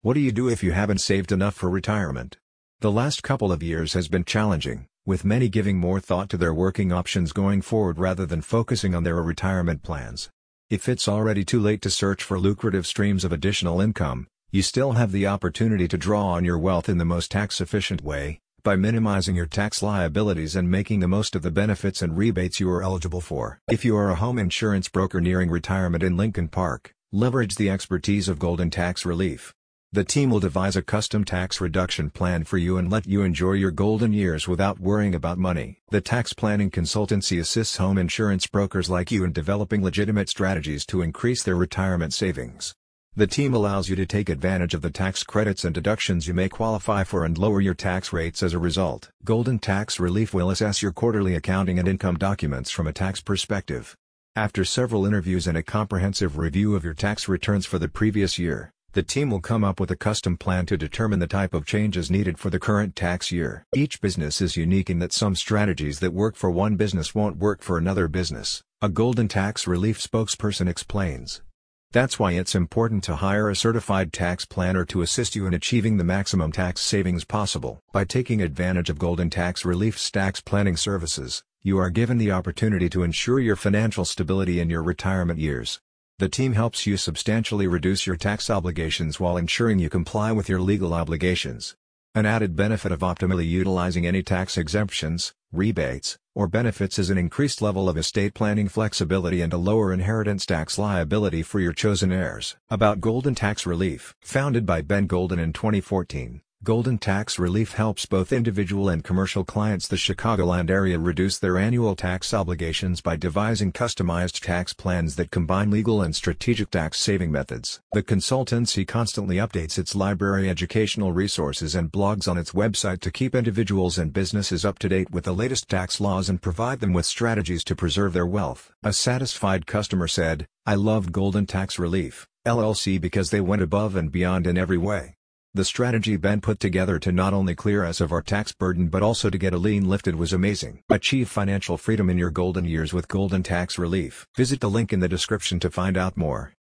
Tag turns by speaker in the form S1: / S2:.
S1: What do you do if you haven't saved enough for retirement? The last couple of years has been challenging, with many giving more thought to their working options going forward rather than focusing on their retirement plans. If it's already too late to search for lucrative streams of additional income, you still have the opportunity to draw on your wealth in the most tax-efficient way, by minimizing your tax liabilities and making the most of the benefits and rebates you are eligible for. If you are a home insurance broker nearing retirement in Lincoln Park, leverage the expertise of Golden Tax Relief. The team will devise a custom tax reduction plan for you and let you enjoy your golden years without worrying about money. The tax planning consultancy assists home insurance brokers like you in developing legitimate strategies to increase their retirement savings. The team allows you to take advantage of the tax credits and deductions you may qualify for and lower your tax rates as a result. Golden Tax Relief will assess your quarterly accounting and income documents from a tax perspective. After several interviews and a comprehensive review of your tax returns for the previous year, the team will come up with a custom plan to determine the type of changes needed for the current tax year. Each business is unique in that some strategies that work for one business won't work for another business, a Golden Tax Relief spokesperson explains. That's why it's important to hire a certified tax planner to assist you in achieving the maximum tax savings possible. By taking advantage of Golden Tax Relief's tax planning services, you are given the opportunity to ensure your financial stability in your retirement years. The team helps you substantially reduce your tax obligations while ensuring you comply with your legal obligations. An added benefit of optimally utilizing any tax exemptions, rebates, or benefits is an increased level of estate planning flexibility and a lower inheritance tax liability for your chosen heirs. About Golden Tax Relief Founded by Ben Golden in 2014, Golden Tax Relief helps both individual and commercial clients the Chicagoland area reduce their annual tax obligations by devising customized tax plans that combine legal and strategic tax saving methods. The consultancy constantly updates its library educational resources and blogs on its website to keep individuals and businesses up to date with the latest tax laws and provide them with strategies to preserve their wealth. A satisfied customer said, I loved Golden Tax Relief, LLC because they went above and beyond in every way. The strategy Ben put together to not only clear us of our tax burden but also to get a lien lifted was amazing. Achieve financial freedom in your golden years with Golden Tax Relief. Visit the link in the description to find out more.